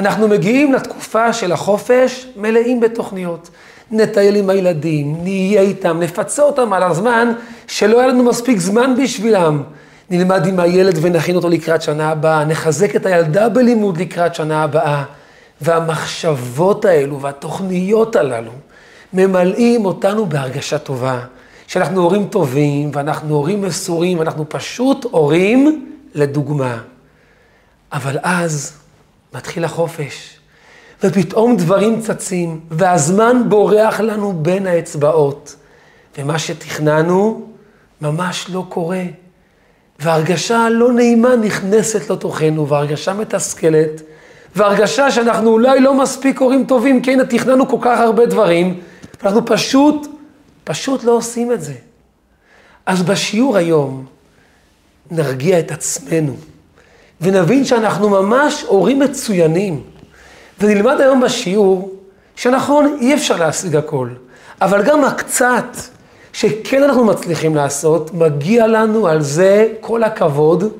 אנחנו מגיעים לתקופה של החופש מלאים בתוכניות. נטייל עם הילדים, נהיה איתם, נפצה אותם על הזמן שלא היה לנו מספיק זמן בשבילם. נלמד עם הילד ונכין אותו לקראת שנה הבאה, נחזק את הילדה בלימוד לקראת שנה הבאה. והמחשבות האלו והתוכניות הללו ממלאים אותנו בהרגשה טובה. שאנחנו הורים טובים ואנחנו הורים מסורים, אנחנו פשוט הורים לדוגמה. אבל אז מתחיל החופש, ופתאום דברים צצים, והזמן בורח לנו בין האצבעות, ומה שתכננו ממש לא קורה. והרגשה הלא נעימה נכנסת לתוכנו, והרגשה מתסכלת, והרגשה שאנחנו אולי לא מספיק הורים טובים, כי הנה תכננו כל כך הרבה דברים, ואנחנו פשוט, פשוט לא עושים את זה. אז בשיעור היום נרגיע את עצמנו, ונבין שאנחנו ממש הורים מצוינים. ונלמד היום בשיעור שנכון, אי אפשר להשיג הכל, אבל גם הקצת שכן אנחנו מצליחים לעשות, מגיע לנו על זה כל הכבוד,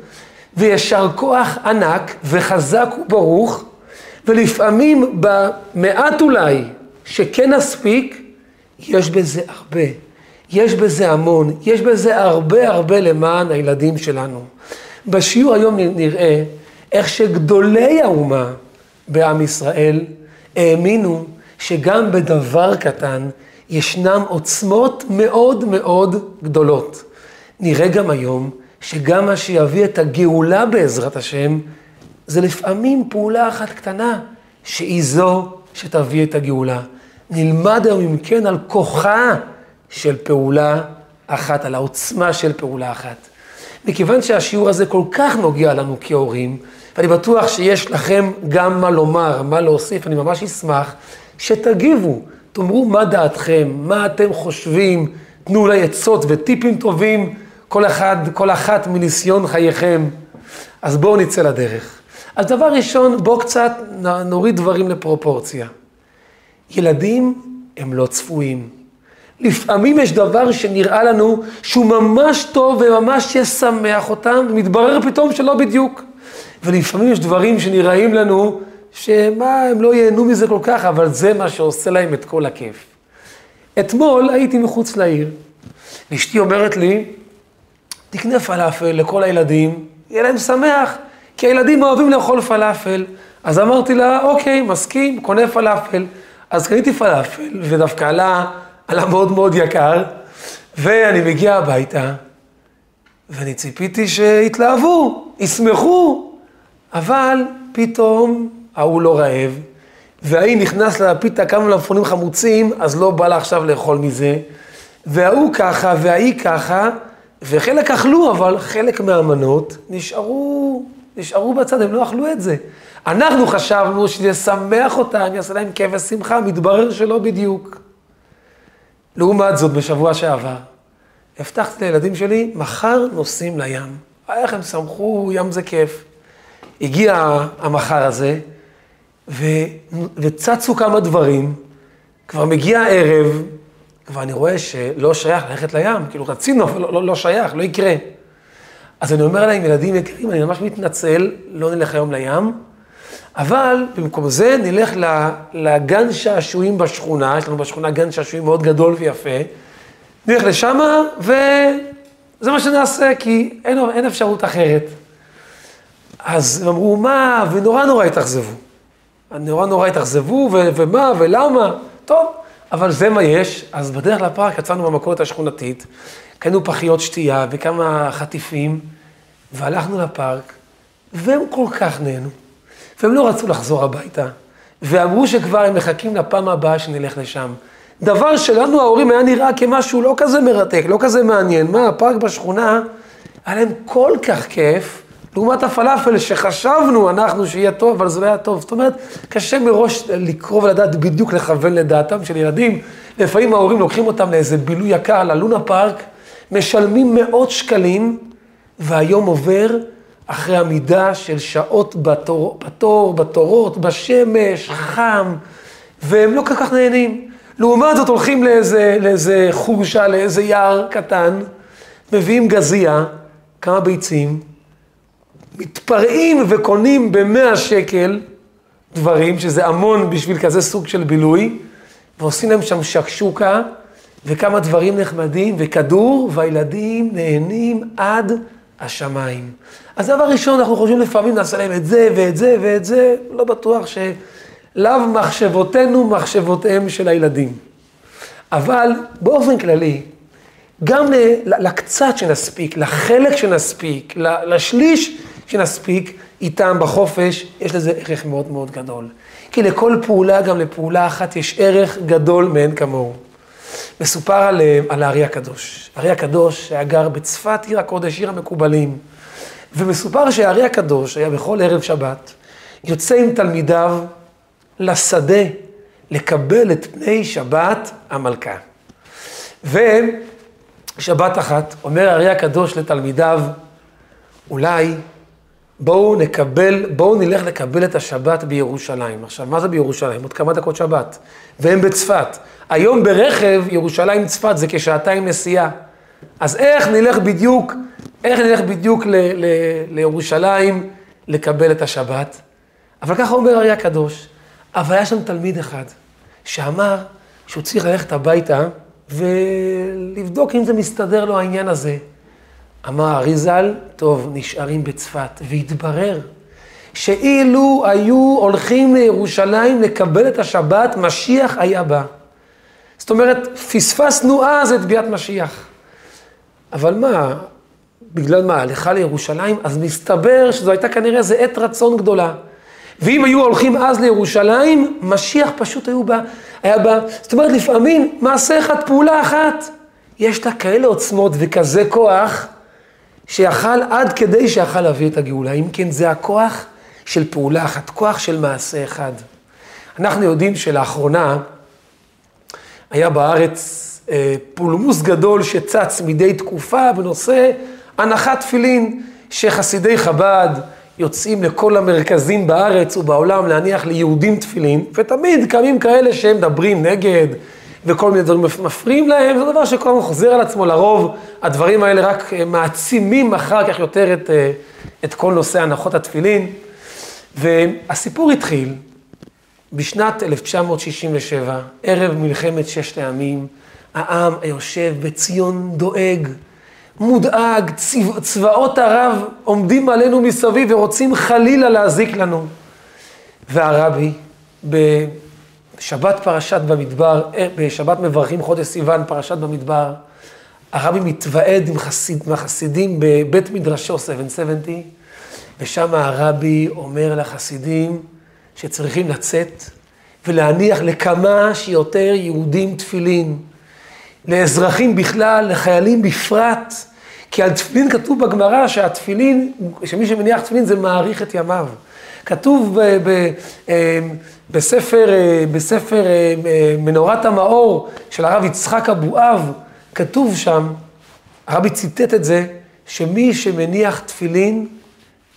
וישר כוח ענק וחזק וברוך, ולפעמים במעט אולי שכן נספיק, יש בזה הרבה. יש בזה המון, יש בזה הרבה הרבה למען הילדים שלנו. בשיעור היום נראה איך שגדולי האומה בעם ישראל האמינו שגם בדבר קטן ישנם עוצמות מאוד מאוד גדולות. נראה גם היום שגם מה שיביא את הגאולה בעזרת השם, זה לפעמים פעולה אחת קטנה, שהיא זו שתביא את הגאולה. נלמד היום אם כן על כוחה של פעולה אחת, על העוצמה של פעולה אחת. מכיוון שהשיעור הזה כל כך נוגע לנו כהורים, ואני בטוח שיש לכם גם מה לומר, מה להוסיף, אני ממש אשמח שתגיבו, תאמרו מה דעתכם, מה אתם חושבים, תנו אולי עצות וטיפים טובים, כל אחד, כל אחת מניסיון חייכם. אז בואו נצא לדרך. אז דבר ראשון, בואו קצת נוריד דברים לפרופורציה. ילדים הם לא צפויים. לפעמים יש דבר שנראה לנו שהוא ממש טוב וממש ישמח אותם, ומתברר פתאום שלא בדיוק. ולפעמים יש דברים שנראים לנו, שמה, הם לא ייהנו מזה כל כך, אבל זה מה שעושה להם את כל הכיף. אתמול הייתי מחוץ לעיר, ואשתי אומרת לי, תקנה פלאפל לכל הילדים, יהיה להם שמח, כי הילדים אוהבים לאכול פלאפל. אז אמרתי לה, אוקיי, מסכים, קונה פלאפל. אז קניתי פלאפל, ודווקא עלה, עלה מאוד מאוד יקר, ואני מגיע הביתה, ואני ציפיתי שיתלהבו, ישמחו, אבל פתאום ההוא לא רעב, וההיא נכנס לה פיתה כמה מלפפונים חמוצים, אז לא בא לה עכשיו לאכול מזה, וההוא ככה, וההיא ככה, וחלק אכלו, אבל חלק מהמנות נשארו, נשארו בצד, הם לא אכלו את זה. אנחנו חשבנו שזה ישמח אותם, יעשה להם כיף ושמחה, מתברר שלא בדיוק. לעומת זאת, בשבוע שעבר, הבטחתי לילדים שלי, מחר נוסעים לים. איך הם שמחו, ים זה כיף. הגיע המחר הזה, ו... וצצו כמה דברים, כבר מגיע הערב, כבר אני רואה שלא שייך ללכת לים, כאילו רצינו, אבל לא, לא, לא שייך, לא יקרה. אז אני אומר להם, ילדים יקרים, אני ממש מתנצל, לא נלך היום לים, אבל במקום זה נלך לגן שעשועים בשכונה, יש לנו בשכונה גן שעשועים מאוד גדול ויפה, נלך לשם וזה מה שנעשה, כי אין, אין אפשרות אחרת. אז הם אמרו, מה, ונורא נורא התאכזבו. נורא נורא התאכזבו, ומה, ולמה, טוב. אבל זה מה יש, אז בדרך לפארק יצאנו במכולת השכונתית, קנו פחיות שתייה וכמה חטיפים, והלכנו לפארק, והם כל כך נהנו, והם לא רצו לחזור הביתה, ואמרו שכבר הם מחכים לפעם הבאה שנלך לשם. דבר שלנו ההורים היה נראה כמשהו לא כזה מרתק, לא כזה מעניין. מה, הפארק בשכונה, היה להם כל כך כיף, לעומת הפלאפל שחשבנו אנחנו שיהיה טוב, אבל זה לא היה טוב. זאת אומרת, קשה מראש לקרוא ולדעת בדיוק לכוון לדעתם של ילדים. לפעמים ההורים לוקחים אותם לאיזה בילוי יקר ללונה פארק, משלמים מאות שקלים, והיום עובר אחרי עמידה של שעות בתור, בתור, בתורות, בשמש, חם, והם לא כל כך נהנים. לעומת זאת הולכים לאיזה, לאיזה חורשה, לאיזה יער קטן, מביאים גזייה, כמה ביצים, מתפרעים וקונים במאה שקל דברים, שזה המון בשביל כזה סוג של בילוי, ועושים להם שם שקשוקה, וכמה דברים נחמדים, וכדור, והילדים נהנים עד השמיים. אז דבר ראשון, אנחנו חושבים לפעמים נעשה להם את זה ואת זה ואת זה, לא בטוח שלאו מחשבותינו מחשבותיהם של הילדים. אבל באופן כללי, גם לקצת שנספיק, לחלק שנספיק, לשליש שנספיק, איתם בחופש, יש לזה ערך מאוד מאוד גדול. כי לכל פעולה, גם לפעולה אחת, יש ערך גדול מאין כמוהו. מסופר על, אה, על הארי הקדוש. הארי הקדוש היה גר בצפת, עיר הקודש, עיר המקובלים. ומסופר שהארי הקדוש היה בכל ערב שבת, יוצא עם תלמידיו לשדה לקבל את פני שבת המלכה. ושבת אחת אומר הארי הקדוש לתלמידיו, אולי בואו נקבל, בואו נלך לקבל את השבת בירושלים. עכשיו, מה זה בירושלים? עוד כמה דקות שבת. והם בצפת. היום ברכב, ירושלים צפת זה כשעתיים נסיעה. אז איך נלך בדיוק, איך נלך בדיוק ל, ל, לירושלים לקבל את השבת? אבל ככה אומר אריה הקדוש. אבל היה שם תלמיד אחד שאמר שהוא צריך ללכת הביתה ולבדוק אם זה מסתדר לו העניין הזה. אמר אריזל, טוב, נשארים בצפת, והתברר שאילו היו הולכים לירושלים לקבל את השבת, משיח היה בא. זאת אומרת, פספסנו אז את ביאת משיח. אבל מה, בגלל מה, הליכה לירושלים? אז מסתבר שזו הייתה כנראה איזה עת רצון גדולה. ואם היו הולכים אז לירושלים, משיח פשוט היו בא, היה בא. זאת אומרת, לפעמים מעשה אחד, פעולה אחת, יש לה כאלה עוצמות וכזה כוח, שיכל עד כדי שיכל להביא את הגאולה. אם כן, זה הכוח של פעולה אחת, כוח של מעשה אחד. אנחנו יודעים שלאחרונה היה בארץ אה, פולמוס גדול שצץ מדי תקופה בנושא הנחת תפילין, שחסידי חב"ד יוצאים לכל המרכזים בארץ ובעולם להניח ליהודים תפילין, ותמיד קמים כאלה שהם מדברים נגד, וכל מיני דברים מפריעים להם, זה דבר שכל הזמן חוזר על עצמו לרוב, הדברים האלה רק אה, מעצימים אחר כך יותר את, אה, את כל נושא הנחות התפילין. והסיפור התחיל בשנת 1967, ערב מלחמת ששת הימים, העם היושב בציון דואג, מודאג, צבא, צבאות ערב עומדים עלינו מסביב ורוצים חלילה להזיק לנו. והרבי, בשבת פרשת במדבר, אה, בשבת מברכים חודש סיוון, פרשת במדבר, הרבי מתוועד עם, חסיד, עם החסידים בבית מדרשו 770, ושם הרבי אומר לחסידים שצריכים לצאת ולהניח לכמה שיותר יהודים תפילין, לאזרחים בכלל, לחיילים בפרט, כי על תפילין כתוב בגמרא שהתפילין, שמי שמניח תפילין זה מאריך את ימיו. כתוב ב, ב, אה, בספר, אה, בספר אה, מנורת המאור של הרב יצחק אבואב, כתוב שם, הרבי ציטט את זה, שמי שמניח תפילין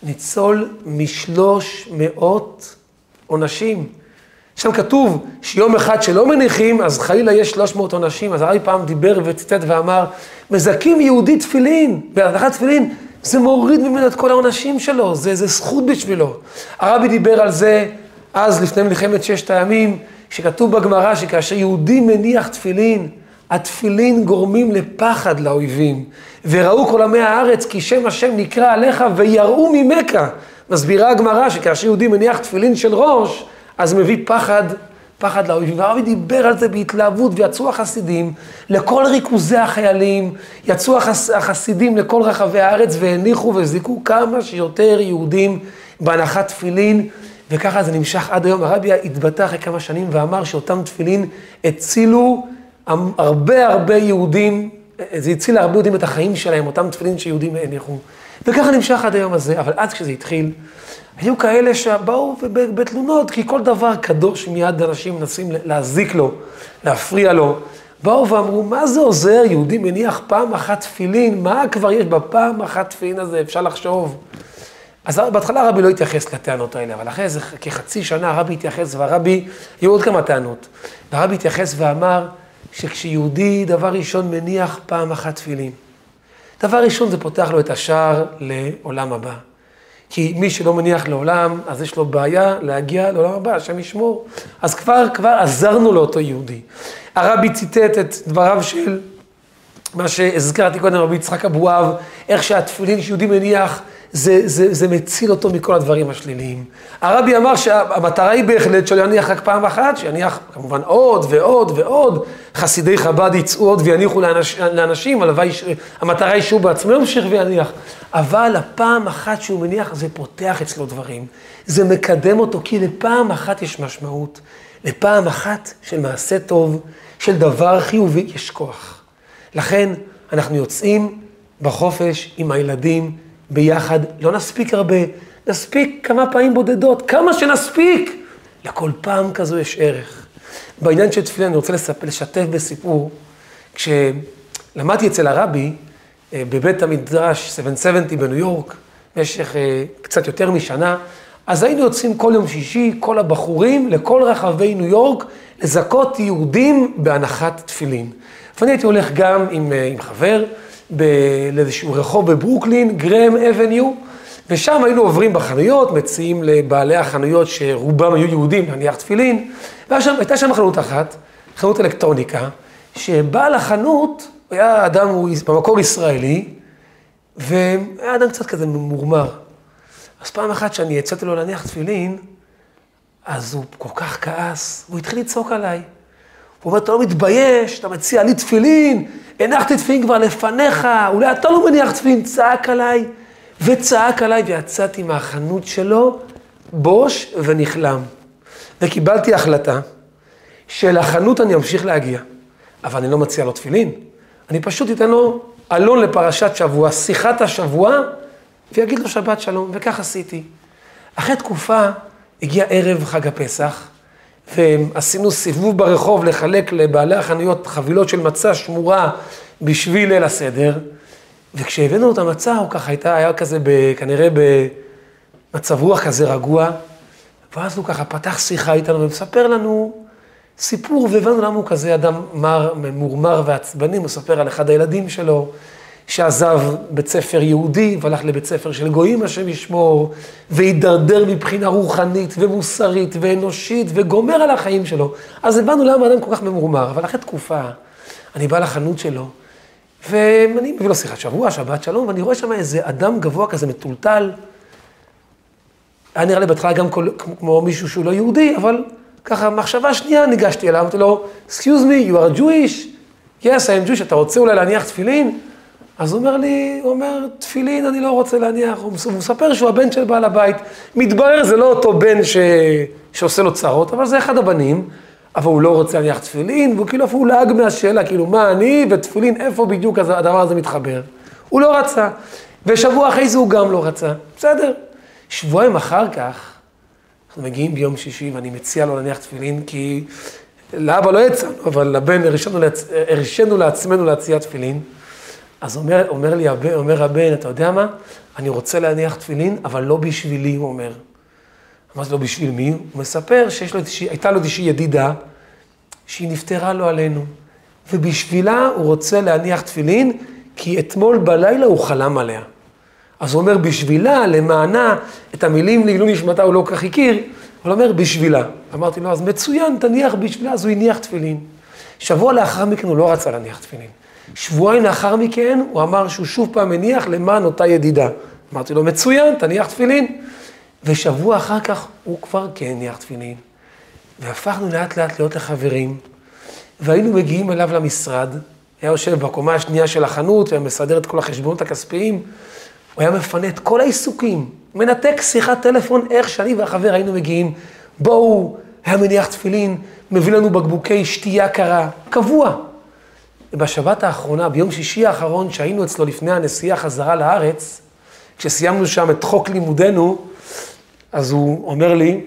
ניצול משלוש מאות עונשים. שם כתוב שיום אחד שלא מניחים, אז חלילה יש שלוש מאות עונשים. אז הרבי פעם דיבר וציטט ואמר, מזכים יהודי תפילין, בהדחת תפילין, זה מוריד ממנו את כל העונשים שלו, זה, זה זכות בשבילו. הרבי דיבר על זה אז, לפני מלחמת ששת הימים, שכתוב בגמרא שכאשר יהודי מניח תפילין, התפילין גורמים לפחד לאויבים. וראו כל עמי הארץ כי שם השם נקרא עליך ויראו ממך. מסבירה הגמרא שכאשר יהודי מניח תפילין של ראש, אז מביא פחד, פחד לאויבים. והרבי דיבר על זה בהתלהבות, ויצאו החסידים לכל ריכוזי החיילים, יצאו החס, החסידים לכל רחבי הארץ והניחו והזיקו כמה שיותר יהודים בהנחת תפילין. וככה זה נמשך עד היום. הרבי התבטא אחרי כמה שנים ואמר שאותם תפילין הצילו הרבה הרבה יהודים, זה הציל להרבה יהודים את החיים שלהם, אותם תפילין שיהודים הניחו. וככה נמשך עד היום הזה, אבל אז כשזה התחיל, היו כאלה שבאו בתלונות, כי כל דבר קדוש מיד אנשים מנסים להזיק לו, להפריע לו. באו ואמרו, מה זה עוזר, יהודי מניח פעם אחת תפילין, מה כבר יש בפעם אחת תפילין הזה, אפשר לחשוב. אז בהתחלה הרבי לא התייחס לטענות האלה, אבל אחרי איזה כחצי שנה הרבי התייחס, והרבי, היו עוד כמה טענות. והרבי התייחס ואמר שכשיהודי, דבר ראשון, מניח פעם אחת תפילין, דבר ראשון זה פותח לו את השער לעולם הבא. כי מי שלא מניח לעולם, אז יש לו בעיה להגיע לעולם הבא, השם ישמור. אז כבר, כבר עזרנו לאותו יהודי. הרבי ציטט את דבריו של מה שהזכרתי קודם, רבי יצחק אבואב, איך שהתפילין שיהודי מניח, זה, זה, זה מציל אותו מכל הדברים השליליים. הרבי אמר שהמטרה היא בהחלט שלא יניח רק פעם אחת, שיניח כמובן עוד ועוד ועוד. חסידי חב"ד יצאו עוד ויניחו לאנש, לאנשים, הלוואי, המטרה היא שהוא בעצמו ימשיך ויניח. אבל הפעם אחת שהוא מניח, זה פותח אצלו דברים. זה מקדם אותו, כי לפעם אחת יש משמעות. לפעם אחת של מעשה טוב, של דבר חיובי, יש כוח. לכן אנחנו יוצאים בחופש עם הילדים ביחד, לא נספיק הרבה, נספיק כמה פעמים בודדות, כמה שנספיק. לכל פעם כזו יש ערך. בעניין של תפילה אני רוצה לספר, לשתף בסיפור. כשלמדתי אצל הרבי, אה, בבית המדרש 770 בניו יורק, במשך אה, קצת יותר משנה, אז היינו יוצאים כל יום שישי, כל הבחורים, לכל רחבי ניו יורק, לזכות יהודים בהנחת תפילין. ואני הייתי הולך גם עם, אה, עם חבר לאיזשהו רחוב בברוקלין, גרם אבניו, ושם היינו עוברים בחנויות, מציעים לבעלי החנויות שרובם היו יהודים להניח תפילין, והייתה שם חנות אחת, חנות אלקטרוניקה, שבעל החנות היה אדם, הוא במקור ישראלי, והיה אדם קצת כזה ממורמר. אז פעם אחת שאני יצאתי לו להניח תפילין, אז הוא כל כך כעס, והוא התחיל לצעוק עליי. הוא אומר, אתה לא מתבייש, אתה מציע לי תפילין, הנחתי תפילין כבר לפניך, אולי אתה לא מניח תפילין, צעק עליי, וצעק עליי, ויצאתי מהחנות שלו, בוש ונכלם. וקיבלתי החלטה שלחנות אני אמשיך להגיע, אבל אני לא מציע לו תפילין. אני פשוט אתן לו אלון לפרשת שבוע, שיחת השבוע, ויגיד לו שבת שלום, וכך עשיתי. אחרי תקופה הגיע ערב חג הפסח, ועשינו סיבוב ברחוב לחלק לבעלי החנויות חבילות של מצה שמורה בשביל ליל הסדר, וכשהבאנו את המצה, הוא ככה הייתה, היה כזה ב, כנראה במצב רוח כזה רגוע, ואז הוא ככה פתח שיחה איתנו ומספר לנו סיפור, והבנו למה הוא כזה אדם מר, ממורמר ועצבני, הוא מספר על אחד הילדים שלו, שעזב בית ספר יהודי והלך לבית ספר של גויים, השם ישמור, והידרדר מבחינה רוחנית ומוסרית ואנושית וגומר על החיים שלו. אז הבנו למה האדם כל כך ממורמר, אבל אחרי תקופה, אני בא לחנות שלו, ואני מביא לו שיחת שבוע, שבת שלום, ואני רואה שם איזה אדם גבוה כזה מטולטל. היה נראה לי בהתחלה גם כל, כמו מישהו שהוא לא יהודי, אבל ככה, מחשבה שנייה ניגשתי אליו, אמרתי לו, excuse me, you are Jewish? yes, I am Jewish, אתה רוצה אולי להניח תפילין? אז הוא אומר לי, הוא אומר, תפילין אני לא רוצה להניח, הוא מספר שהוא הבן של בעל הבית. מתברר, זה לא אותו בן ש... שעושה לו צרות, אבל זה אחד הבנים, אבל הוא לא רוצה להניח תפילין, והוא כאילו אפילו לעג מהשאלה, כאילו, מה אני ותפילין, איפה בדיוק הדבר הזה מתחבר? הוא לא רצה. ושבוע אחרי זה הוא גם לא רצה. בסדר. שבועיים אחר כך, אנחנו מגיעים ביום שישי, ואני מציע לו להניח תפילין, כי לאבא לא יצאנו, אבל לבן הרשינו לעצמנו להציע תפילין. אז אומר, אומר לי, אומר הבן, אתה יודע מה? אני רוצה להניח תפילין, אבל לא בשבילי, הוא אומר. מה זה לא בשביל מי? הוא מספר שהייתה לו איזושהי ידידה, שהיא נפטרה לו עלינו. ובשבילה הוא רוצה להניח תפילין, כי אתמול בלילה הוא חלם עליה. אז הוא אומר, בשבילה, למענה, את המילים לעילוי נשמתה הוא לא כל כך הכיר, אבל הוא אומר, בשבילה. אמרתי לו, אז מצוין, תניח בשבילה, אז הוא הניח תפילין. שבוע לאחר מכן הוא לא רצה להניח תפילין. שבועיים לאחר מכן הוא אמר שהוא שוב פעם מניח למען אותה ידידה. אמרתי לו, מצוין, תניח תפילין. ושבוע אחר כך הוא כבר כן הניח תפילין. והפכנו לאט לאט להיות לחברים, והיינו מגיעים אליו למשרד, היה יושב בקומה השנייה של החנות, היה מסדר את כל החשבונות הכספיים, הוא היה מפנה את כל העיסוקים, מנתק שיחת טלפון, איך שאני והחבר היינו מגיעים. בואו, היה מניח תפילין, מביא לנו בקבוקי שתייה קרה, קבוע. ובשבת האחרונה, ביום שישי האחרון, שהיינו אצלו לפני הנסיעה חזרה לארץ, כשסיימנו שם את חוק לימודנו, אז הוא אומר לי,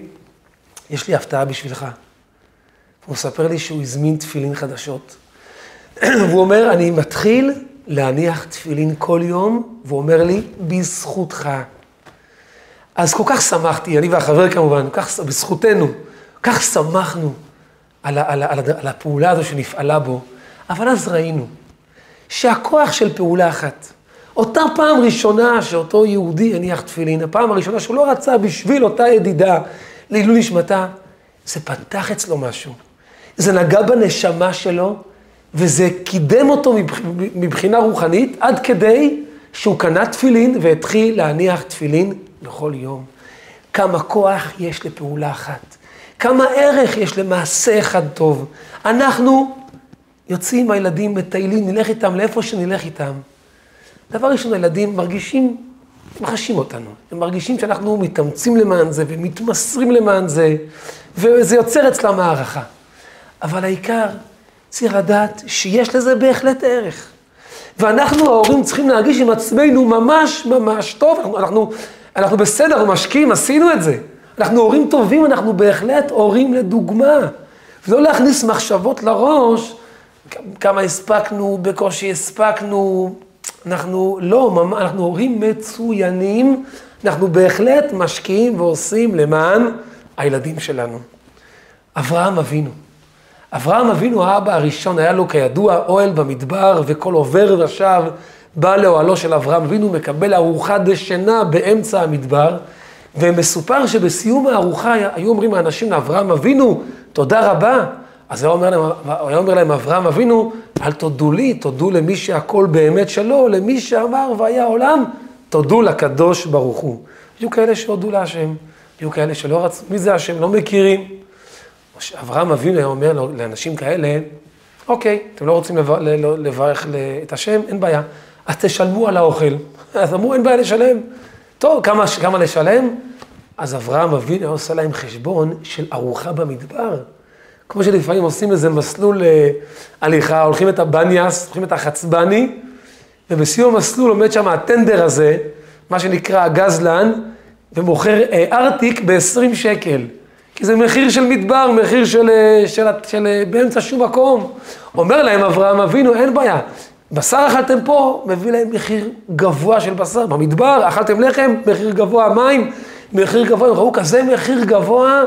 יש לי הפתעה בשבילך. הוא מספר לי שהוא הזמין תפילין חדשות. והוא אומר, אני מתחיל להניח תפילין כל יום, והוא אומר לי, בזכותך. אז כל כך שמחתי, אני והחבר כמובן, כך, בזכותנו, כך שמחנו על, על, על, על הפעולה הזו שנפעלה בו. אבל אז ראינו שהכוח של פעולה אחת, אותה פעם ראשונה שאותו יהודי הניח תפילין, הפעם הראשונה שהוא לא רצה בשביל אותה ידידה לעילוי נשמתה, זה פתח אצלו משהו. זה נגע בנשמה שלו, וזה קידם אותו מבחינה רוחנית, עד כדי שהוא קנה תפילין והתחיל להניח תפילין בכל יום. כמה כוח יש לפעולה אחת, כמה ערך יש למעשה אחד טוב. אנחנו יוצאים הילדים, מטיילים, נלך איתם לאיפה שנלך איתם. דבר ראשון, הילדים מרגישים, מחשים אותנו. הם מרגישים שאנחנו מתאמצים למען זה ומתמסרים למען זה, וזה יוצר אצלם הערכה. אבל העיקר, צריך לדעת שיש לזה בהחלט ערך. ואנחנו ההורים צריכים להרגיש עם עצמנו ממש ממש טוב, אנחנו, אנחנו, אנחנו בסדר, אנחנו משקיעים, עשינו את זה. אנחנו הורים טובים, אנחנו בהחלט הורים לדוגמה. ולא להכניס מחשבות לראש, כמה הספקנו, בקושי הספקנו, אנחנו לא, אנחנו הורים מצוינים, אנחנו בהחלט משקיעים ועושים למען הילדים שלנו. אברהם אבינו. אברהם אבינו, האבא הראשון, היה לו כידוע אוהל במדבר, וכל עובר ושב בא לאוהלו של אברהם אבינו, מקבל ארוחה דשנה באמצע המדבר, ומסופר שבסיום הארוחה היו אומרים האנשים לאברהם אבינו, תודה רבה. אז היה אומר, היה אומר להם אברהם אבינו, אל תודו לי, תודו למי שהכל באמת שלו, למי שאמר והיה עולם, תודו לקדוש ברוך הוא. היו כאלה שהודו להשם, היו כאלה שלא רצו, מי זה השם? לא מכירים. אברהם אבינו היה אומר לאנשים כאלה, אוקיי, אתם לא רוצים לברך את השם, אין בעיה, אז תשלמו על האוכל. אז אמרו, אין בעיה לשלם. טוב, כמה, כמה לשלם? אז אברהם אבינו עושה להם חשבון של ארוחה במדבר. כמו שלפעמים עושים איזה מסלול אה, הליכה, הולכים את הבניאס, הולכים את החצבני, ובסיום המסלול עומד שם הטנדר הזה, מה שנקרא הגזלן, ומוכר אה, ארטיק ב-20 שקל. כי זה מחיר של מדבר, מחיר של, אה, של, של, של באמצע שום מקום. אומר להם אברהם אבינו, אין בעיה. בשר אכלתם פה, מביא להם מחיר גבוה של בשר. במדבר, אכלתם לחם, מחיר גבוה, מים, מחיר גבוה. הם ראו כזה מחיר גבוה,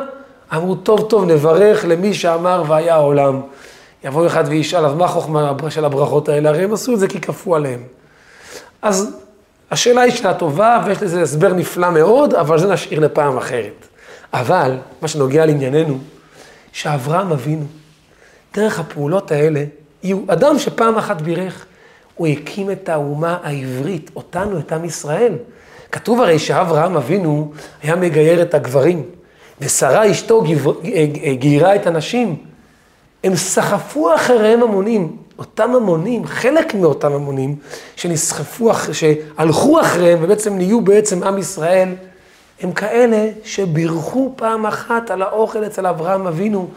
אמרו, טוב, טוב, נברך למי שאמר והיה העולם. יבוא אחד וישאל, אז מה החוכמה של הברכות האלה? הרי הם עשו את זה כי כפו עליהם. אז השאלה היא שאלה טובה, ויש לזה הסבר נפלא מאוד, אבל זה נשאיר לפעם אחרת. אבל, מה שנוגע לענייננו, שאברהם אבינו, דרך הפעולות האלה, יהיו אדם שפעם אחת בירך, הוא הקים את האומה העברית, אותנו, את עם ישראל. כתוב הרי שאברהם אבינו היה מגייר את הגברים, ושרה אשתו גיירה את הנשים. הם סחפו אחריהם המונים, אותם המונים, חלק מאותם המונים, שנסחפו, שהלכו אחריהם ובעצם נהיו בעצם עם ישראל, הם כאלה שבירכו פעם אחת על האוכל אצל אברהם אבינו.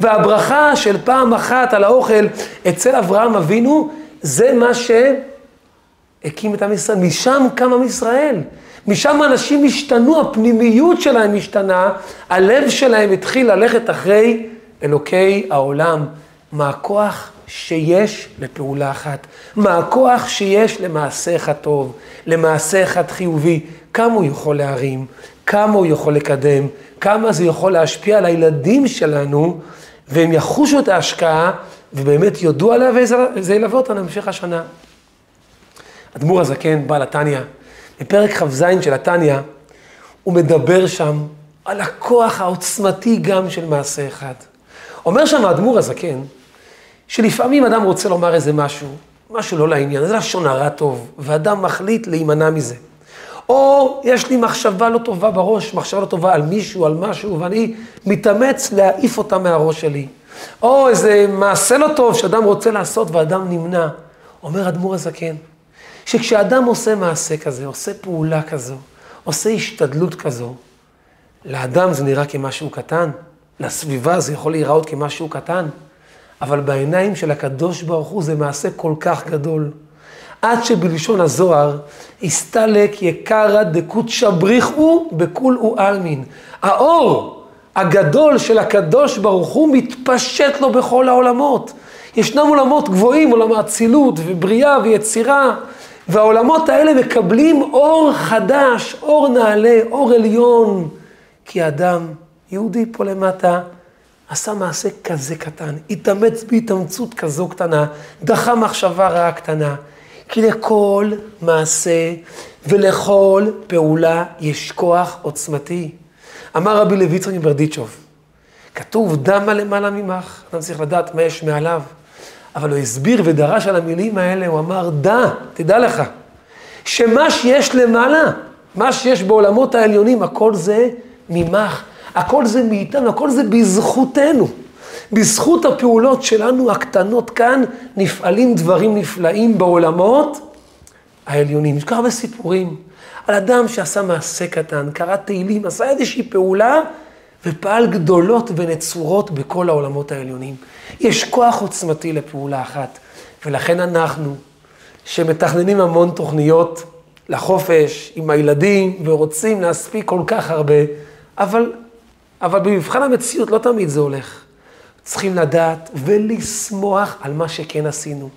והברכה של פעם אחת על האוכל אצל אברהם אבינו, זה מה שהקים את עם ישראל. משם קם עם ישראל. משם אנשים השתנו, הפנימיות שלהם השתנה, הלב שלהם התחיל ללכת אחרי אלוקי העולם. מה הכוח שיש לפעולה אחת? מה הכוח שיש למעשה אחד טוב, למעשה אחד חיובי? כמה הוא יכול להרים, כמה הוא יכול לקדם, כמה זה יכול להשפיע על הילדים שלנו, והם יחושו את ההשקעה, ובאמת יודו עליה, וזה ילווה אותנו בהמשך השנה. אדמו"ר הזקן, בעל התניא, בפרק כ"ז של התניא, הוא מדבר שם על הכוח העוצמתי גם של מעשה אחד. אומר שם האדמו"ר הזקן, שלפעמים אדם רוצה לומר איזה משהו, משהו לא לעניין, זה לשון הרע טוב, ואדם מחליט להימנע מזה. או יש לי מחשבה לא טובה בראש, מחשבה לא טובה על מישהו, על משהו, ואני מתאמץ להעיף אותה מהראש שלי. או איזה מעשה לא טוב שאדם רוצה לעשות ואדם נמנע. אומר אדמו"ר הזקן, שכשאדם עושה מעשה כזה, עושה פעולה כזו, עושה השתדלות כזו, לאדם זה נראה כמשהו קטן, לסביבה זה יכול להיראות כמשהו קטן, אבל בעיניים של הקדוש ברוך הוא זה מעשה כל כך גדול. עד שבלשון הזוהר, הסתלק יקרא דקודשא בריחו בכול עלמין. האור הגדול של הקדוש ברוך הוא מתפשט לו בכל העולמות. ישנם עולמות גבוהים, עולם האצילות ובריאה ויצירה, והעולמות האלה מקבלים אור חדש, אור נעלה, אור עליון. כי האדם, יהודי פה למטה, עשה מעשה כזה קטן, התאמץ בהתאמצות כזו קטנה, דחה מחשבה רעה קטנה. כי לכל מעשה ולכל פעולה יש כוח עוצמתי. אמר רבי לוי יצחק מברדיצ'וב, כתוב דמה למעלה ממך, אתה צריך לדעת מה יש מעליו. אבל הוא הסביר ודרש על המילים האלה, הוא אמר, דע, תדע לך, שמה שיש למעלה, מה שיש בעולמות העליונים, הכל זה ממך, הכל זה מאיתנו, הכל זה בזכותנו. בזכות הפעולות שלנו הקטנות כאן, נפעלים דברים נפלאים בעולמות העליונים. יש כל הרבה סיפורים על אדם שעשה מעשה קטן, קרא תהילים, עשה איזושהי פעולה, ופעל גדולות ונצורות בכל העולמות העליונים. יש כוח עוצמתי לפעולה אחת, ולכן אנחנו, שמתכננים המון תוכניות לחופש עם הילדים, ורוצים להספיק כל כך הרבה, אבל, אבל במבחן המציאות לא תמיד זה הולך. צריכים לדעת ולשמוח על מה שכן עשינו,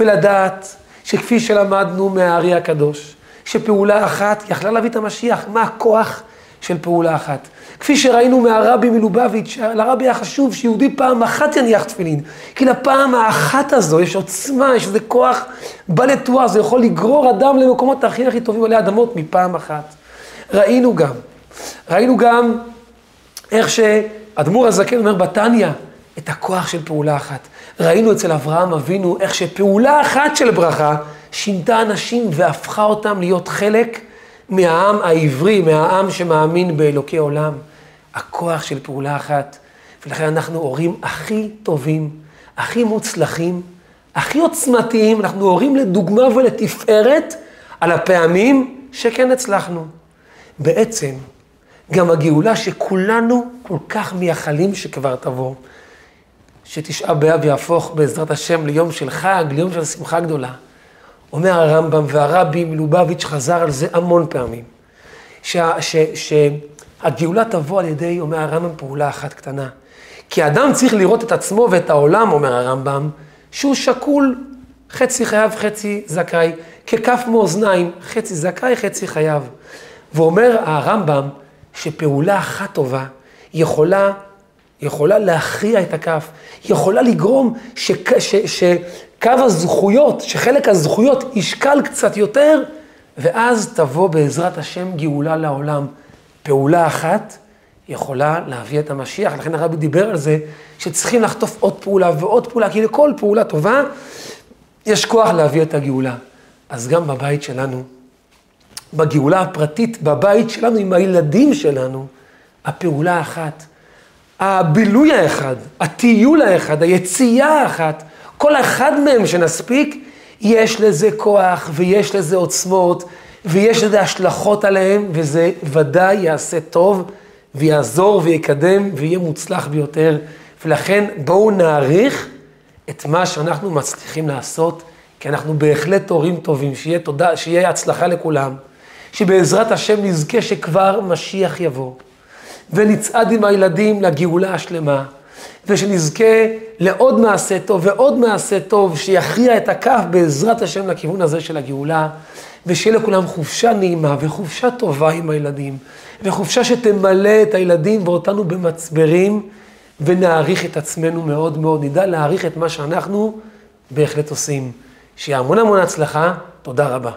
ולדעת שכפי שלמדנו מהארי הקדוש, שפעולה אחת יכלה להביא את המשיח, מה הכוח של פעולה אחת. כפי שראינו מהרבי מלובביץ', לרבי היה חשוב שיהודי פעם אחת יניח תפילין. כי לפעם האחת הזו יש עוצמה, יש איזה כוח בל יתואר, זה יכול לגרור אדם למקומות הכי הכי טובים עלי אדמות מפעם אחת. ראינו גם, ראינו גם איך שאדמו"ר הזקן אומר בתניא, את הכוח של פעולה אחת. ראינו אצל אברהם אבינו איך שפעולה אחת של ברכה שינתה אנשים והפכה אותם להיות חלק מהעם העברי, מהעם שמאמין באלוקי עולם. הכוח של פעולה אחת. ולכן אנחנו הורים הכי טובים, הכי מוצלחים, הכי עוצמתיים, אנחנו הורים לדוגמה ולתפארת על הפעמים שכן הצלחנו. בעצם, גם הגאולה שכולנו כל כך מייחלים שכבר תבוא. שתשעה באב יהפוך בעזרת השם ליום של חג, ליום של שמחה גדולה. אומר הרמב"ם והרבי מלובביץ' חזר על זה המון פעמים. שהגאולה תבוא על ידי, אומר הרמב"ם, פעולה אחת קטנה. כי האדם צריך לראות את עצמו ואת העולם, אומר הרמב"ם, שהוא שקול, חצי חייב, חצי זכאי, ככף מאזניים, חצי זכאי, חצי חייב. ואומר הרמב"ם שפעולה אחת טובה יכולה יכולה להכריע את הכף, יכולה לגרום שק, ש, שקו הזכויות, שחלק הזכויות ישקל קצת יותר, ואז תבוא בעזרת השם גאולה לעולם. פעולה אחת יכולה להביא את המשיח, לכן הרבי דיבר על זה, שצריכים לחטוף עוד פעולה ועוד פעולה, כי לכל פעולה טובה יש כוח להביא את הגאולה. אז גם בבית שלנו, בגאולה הפרטית, בבית שלנו עם הילדים שלנו, הפעולה האחת, הבילוי האחד, הטיול האחד, היציאה האחת, כל אחד מהם שנספיק, יש לזה כוח ויש לזה עוצמות ויש לזה השלכות עליהם, וזה ודאי יעשה טוב ויעזור ויקדם ויהיה מוצלח ביותר. ולכן בואו נעריך את מה שאנחנו מצליחים לעשות, כי אנחנו בהחלט הורים טובים, שיהיה, תודה, שיהיה הצלחה לכולם, שבעזרת השם נזכה שכבר משיח יבוא. ונצעד עם הילדים לגאולה השלמה, ושנזכה לעוד מעשה טוב ועוד מעשה טוב שיכריע את הכף בעזרת השם לכיוון הזה של הגאולה, ושיהיה לכולם חופשה נעימה וחופשה טובה עם הילדים, וחופשה שתמלא את הילדים ואותנו במצברים, ונעריך את עצמנו מאוד מאוד, נדע להעריך את מה שאנחנו בהחלט עושים. שיהיה המון המון הצלחה, תודה רבה.